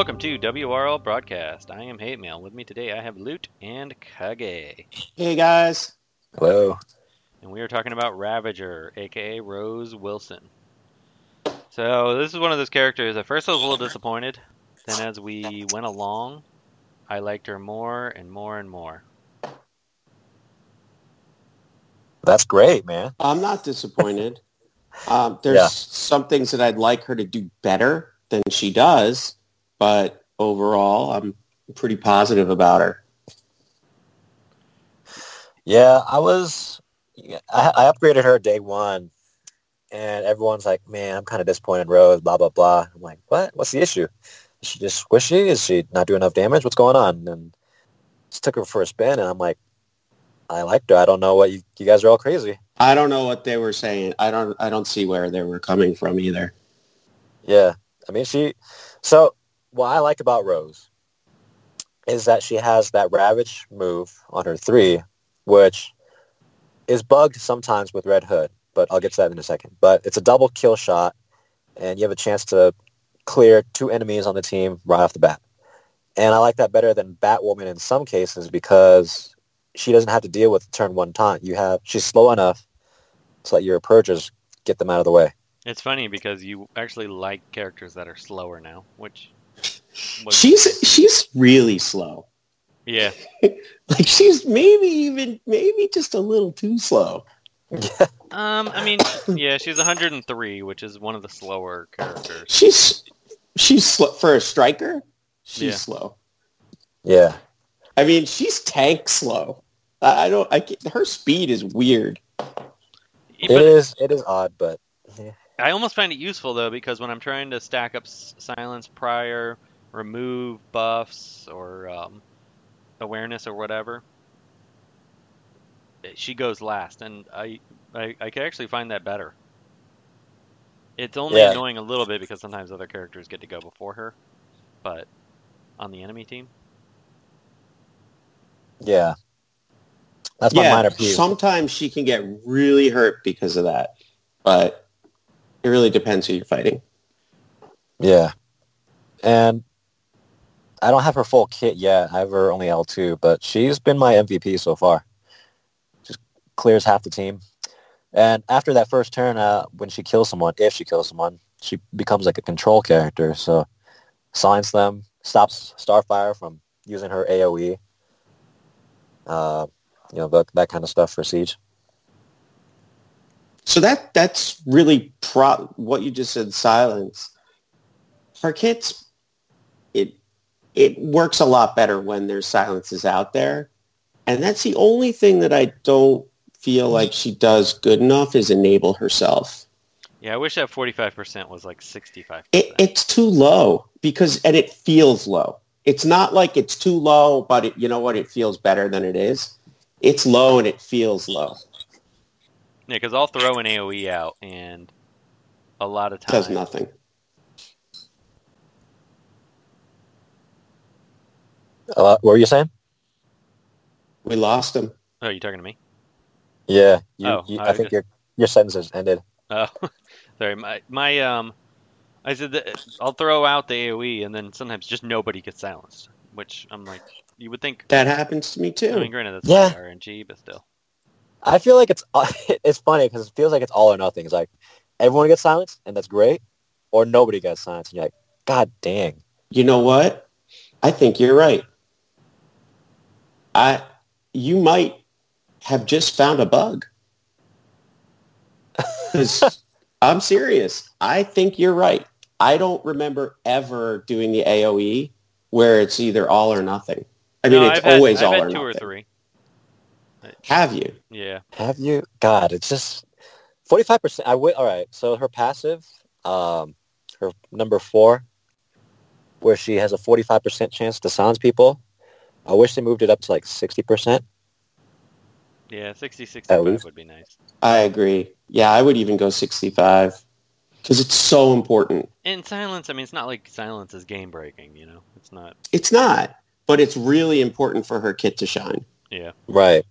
Welcome to WRL Broadcast. I am Hate Mail. With me today, I have Loot and Kage, Hey guys. Hello. and we are talking about Ravager, aka Rose Wilson. So this is one of those characters. At first, I was a little disappointed. Then, as we went along, I liked her more and more and more. That's great, man. I'm not disappointed. um, there's Yeah. some things that I'd like her to do better than she does, but overall, I'm pretty positive about her. Yeah, I was. I, I upgraded her day one, and everyone's like, "Man, I'm kind of disappointed, in Rose." Blah blah blah. I'm like, "What? What's the issue? Is she just squishy? Is she not doing enough damage? What's going on?" And just took her for a spin, and I'm like, "I liked her. I don't know what you you guys are all crazy." I don't know what they were saying. I don't. I don't see where they were coming from either. Yeah, I mean, she. So what I like about Rose is that she has that Ravage move on her three, which is bugged sometimes with Red Hood, but I'll get to that in a second. But it's a double kill shot, and you have a chance to clear two enemies on the team right off the bat. And I like that better than Batwoman in some cases because she doesn't have to deal with turn one taunt. You have she's slow enough to let your approaches get them out of the way. It's funny because you actually like characters that are slower now, which was, She's she's really slow. yeah, Like she's maybe even maybe just a little too slow. Um, I mean, yeah, she's 103, which is one of the slower characters. She's she's sl- for a striker. She's Yeah. slow. yeah. I mean, she's tank slow. I, I don't. I can't- her speed is weird. It But is it is odd, but I almost find it useful though because when I'm trying to stack up s- silence prior, remove buffs or um, awareness or whatever, eh, she goes last, and I, I I can actually find that better. It's only Yeah. annoying a little bit because sometimes other characters get to go before her, but on the enemy team, Yeah. That's my minor peeve. sometimes she can get really hurt because of that, but it really depends who you're fighting. Yeah. And I don't have her full kit yet. I have her only L2, but she's been my MVP so far. Just clears half the team. And after that first turn, uh, when she kills someone, if she kills someone, she becomes like a control character. So silence them, stops Starfire from using her AoE. Uh, you know, that, that kind of stuff for Siege. So that that's really pro. What you just said, silence. Her kits, it it works a lot better when there's silences out there, and that's the only thing that I don't feel like she does good enough is enable herself. yeah, I wish that 45% was like 65%. It, it's too low because, and it feels low. It's not like it's too low, but it, you know what? It feels better than it is. It's low and it feels low. Yeah, because I'll throw an AOE out, and a lot of It does nothing. Uh, what were you saying? We lost him. Oh, are you talking to me? Yeah. You, Oh, you, I I think just- your, your sentence has ended. Oh, sorry. My my um, I said that I'll throw out the AOE, and then sometimes just nobody gets silenced. Which I'm like, you would think. That happens to me too. I mean, granted, that's Yeah. yeah. RNG, but still. I feel like it's it's funny because it feels like it's all or nothing. It's like everyone gets silenced and that's great, or nobody gets silenced and you're like, God dang. You know what? I think you're right. I you might have just found a bug. I'm serious. I think you're right. I don't remember ever doing the AOE where it's either all or nothing. I mean, no, it's I've had, always I've all had or two or nothing. three. Have you? Yeah. Have you? God, it's just forty five percent. I would. All right. So her passive, um, her number four, where she has a forty five percent chance to silence people. I wish they moved it up to like sixty percent. Yeah, 60, 65 would be nice. I agree. Yeah, I would even go 65 because it's so important. And silence, I mean, it's not like silence is game breaking, you know? It's not. It's not, but it's really important for her kit to shine. Yeah. Right.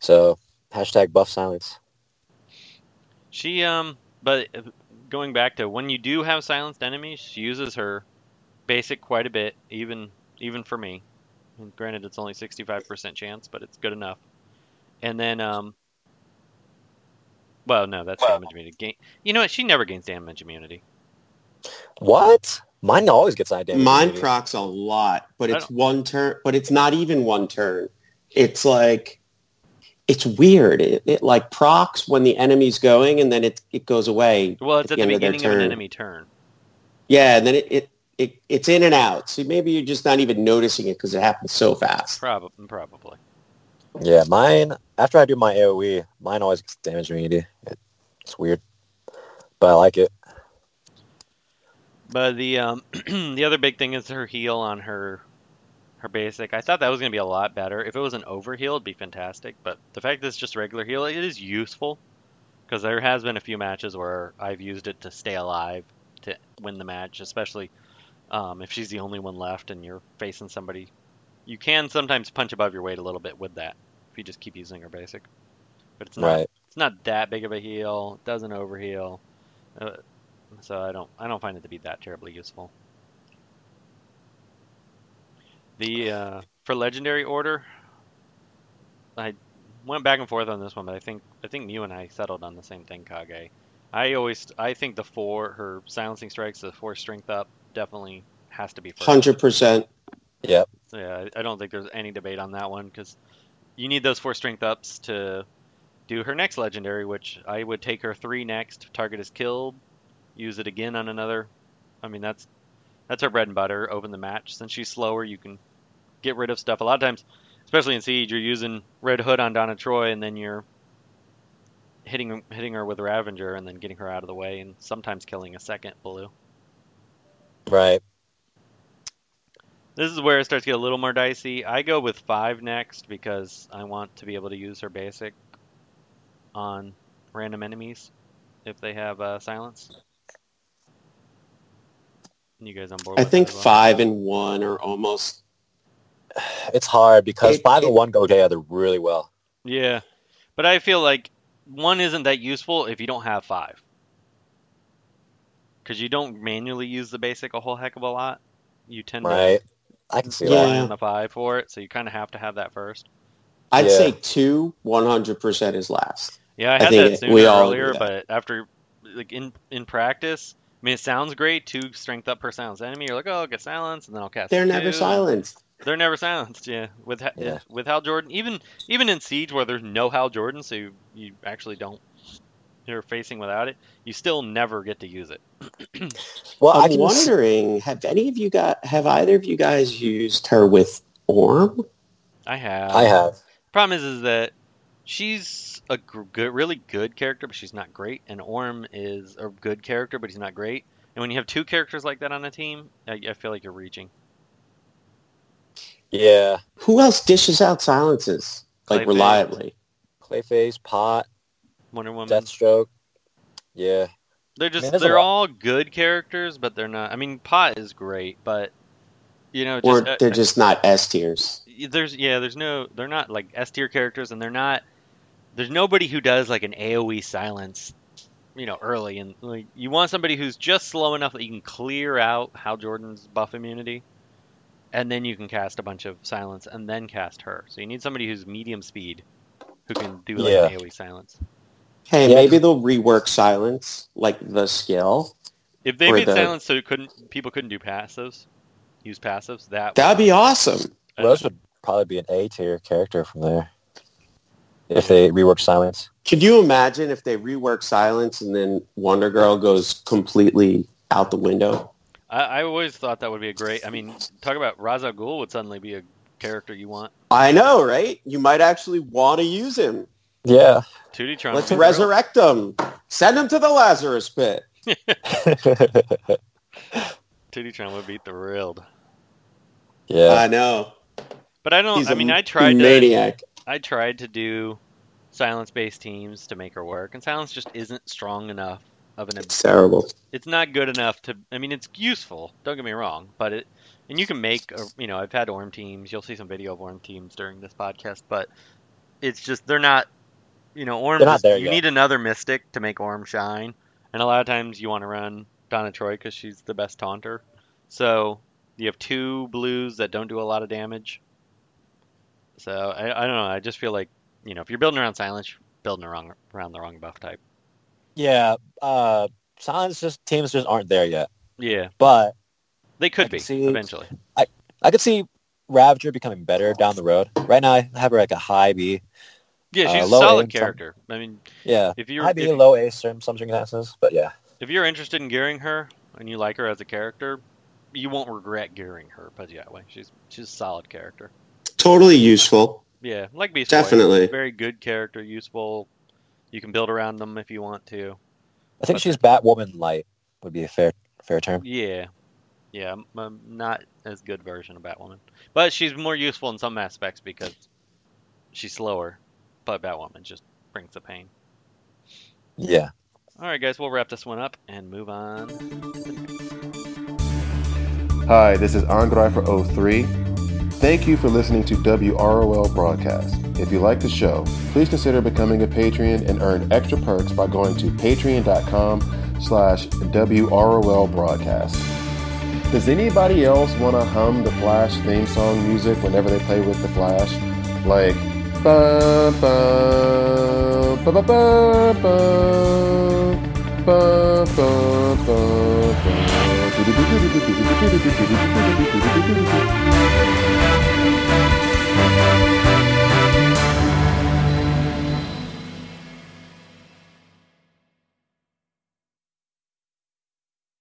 So hashtag buff silence. She, um, but uh, going back to when you do have silenced enemies, she uses her basic quite a bit, even even for me. And granted, it's only 65% chance, but it's good enough. And then, um, well, no, that's Well- damage immunity. Gain, you know what? She never gains damage immunity. What? Mine always gets eye damage. Mine immunity. procs a lot, but I it's one turn. But it's not even one turn. It's like it's weird. It, it like procs when the enemy's going, and then it it goes away. Well, it's At at, the the end of beginning of an enemy turn. Yeah, and then it, it, it it's in and out. So maybe you're just not even noticing it because it happens so fast. Probably, probably. Yeah, mine. After I do my AOE, mine always gets damage immunity. It's weird, but I like it. But the um, the other big thing is her heal on her her basic. I thought that was going to be a lot better. If it was an overheal, it'd be fantastic. But the fact that it's just regular heal, it is useful because there has been a few matches where I've used it to stay alive to win the match, especially um, if she's the only one left and you're facing somebody. You can sometimes punch above your weight a little bit with that if you just keep using her basic. But it's not Right. it's not that big of a heal. It doesn't overheal. Uh, so I don't I don't find it to be that terribly useful. The uh, for legendary order, I went back and forth on this one, but I think I think you and I settled on the same thing, Kage. I always I think the four her silencing strikes, the four strength up, definitely has to be first. Hundred percent. Yeah, I I don't think there's any debate on that one because you need those four strength ups to do her next legendary, which I would take her three next. Target is killed, use it again on another. I mean that's that's her bread and butter. Open the match. Since she's slower, you can get rid of stuff. A lot of times, especially in Siege, you're using Red Hood on Donna Troy, and then you're hitting hitting her with Ravager, and then getting her out of the way, and sometimes killing a second blue. Right. This is where it starts to get a little more dicey. I go with five next because I want to be able to use her basic on random enemies if they have uh, silence. You guys on board? I with think that well? five and one are almost. It's hard because It- five it- and one go together really well. Yeah, but I feel like one isn't that useful if you don't have five, because you don't manually use the basic a whole heck of a lot. You tend to Right. I can see to Yeah. that. rely on the five for it, so you kind of have to have that first. I'd Yeah. say two, one hundred percent is last. Yeah, I I had think that it- sooner we all earlier, agree but after like in in practice, I mean, it sounds great. Two strength up per silence enemy. You're like, oh, I'll get silence, and then I'll cast. They're never silenced. They're never silenced. Yeah, with ha- Yeah. with Hal Jordan, even even in Siege where there's no Hal Jordan, so you, you actually don't. You're facing without it. You still never get to use it. Well, I I'm can s- wondering, have any of you got, have either of you guys used her with Orm? I have. I have. Problem is, is that she's a gr- good, really good character, but she's not great. And Orm is a good character, but he's not great. And when you have two characters like that on a team, I, I feel like you're reaching. Yeah. Who else dishes out silences like Clayface. reliably? Clayface, Pot, Wonder Woman. Deathstroke. Yeah. They're just Man, there's a they're all good characters, but they're not. I mean, Pot is great, but you know, just, Or uh, they're just not S tiers? there's yeah, there's no they're not like S tier characters, and they're not. There's nobody who does like an AOE silence, you know, early, and like you want somebody who's just slow enough that you can clear out Hal Jordan's buff immunity, and then you can cast a bunch of silence and then cast her. So you need somebody who's medium speed, who can do like Yeah. an AOE silence. Hey, Yeah, maybe they'll rework silence, like the skill. If they Or made the- silence so it couldn't people couldn't do passives, use passives, that That'd be awesome. Rose would probably be an A tier character from there. If they rework silence. Could you imagine if they rework silence and then Wonder Girl goes completely out the window? I, I always thought that would be a great. I mean, talk about Ra's al Ghul would suddenly be a character you want. I know, right? You might actually want to use him. Yeah. 2D Let's would be thrilled. resurrect him. Send him to the Lazarus pit. 2D beat the be thrilled. yeah. I know. But I don't. He's I a mean, I tried to. maniac. I tried to do silence-based teams to make her work, and silence just isn't strong enough of an. It's terrible. It's not good enough to. I mean, it's useful. Don't get me wrong, but it. And you can make. A, you know, I've had Orm teams. You'll see some video of Orm teams during this podcast, but it's just they're not. You know, Orm. They're not is- there you yet. need another Mystic to make Orm shine, and a lot of times you want to run Donna Troy because she's the best taunter. So You have two blues that don't do a lot of damage. So I, I don't know. I just feel like you know if you're building around silence, you're building around around the wrong buff type. Yeah, uh, silence just teams just aren't there yet. Yeah, But they could can be see- eventually. I could see Ravager becoming better down the road. Right now, I have her like a high B. Yeah, uh, she's a low solid aim, some- character. I mean, Yeah, if you're high B, if, low A, some some circumstances. But yeah, if you're interested in gearing her and you like her as a character, you won't regret gearing her. Put it that way. She's she's a solid character. Totally useful. Yeah, like Beast Boy. Definitely. Very good character, useful. You can build around them if you want to. I think But- she's Batwoman light would be a fair fair term. Yeah, yeah, I'm, I'm not as good version of Batwoman, but she's more useful in some aspects because she's slower. But Batwoman just brings the pain. Yeah. All right, guys, we'll wrap this one up and move on. to the next. Hi, this is Andre for O3. Thank you for listening to WROL Broadcast. If you like the show, please consider becoming a Patreon and earn extra perks by going to patreon.com slash WROL Broadcast. Does anybody else want to hum the Flash theme song music whenever they play with the Flash? Like, ba ba ba ba ba ba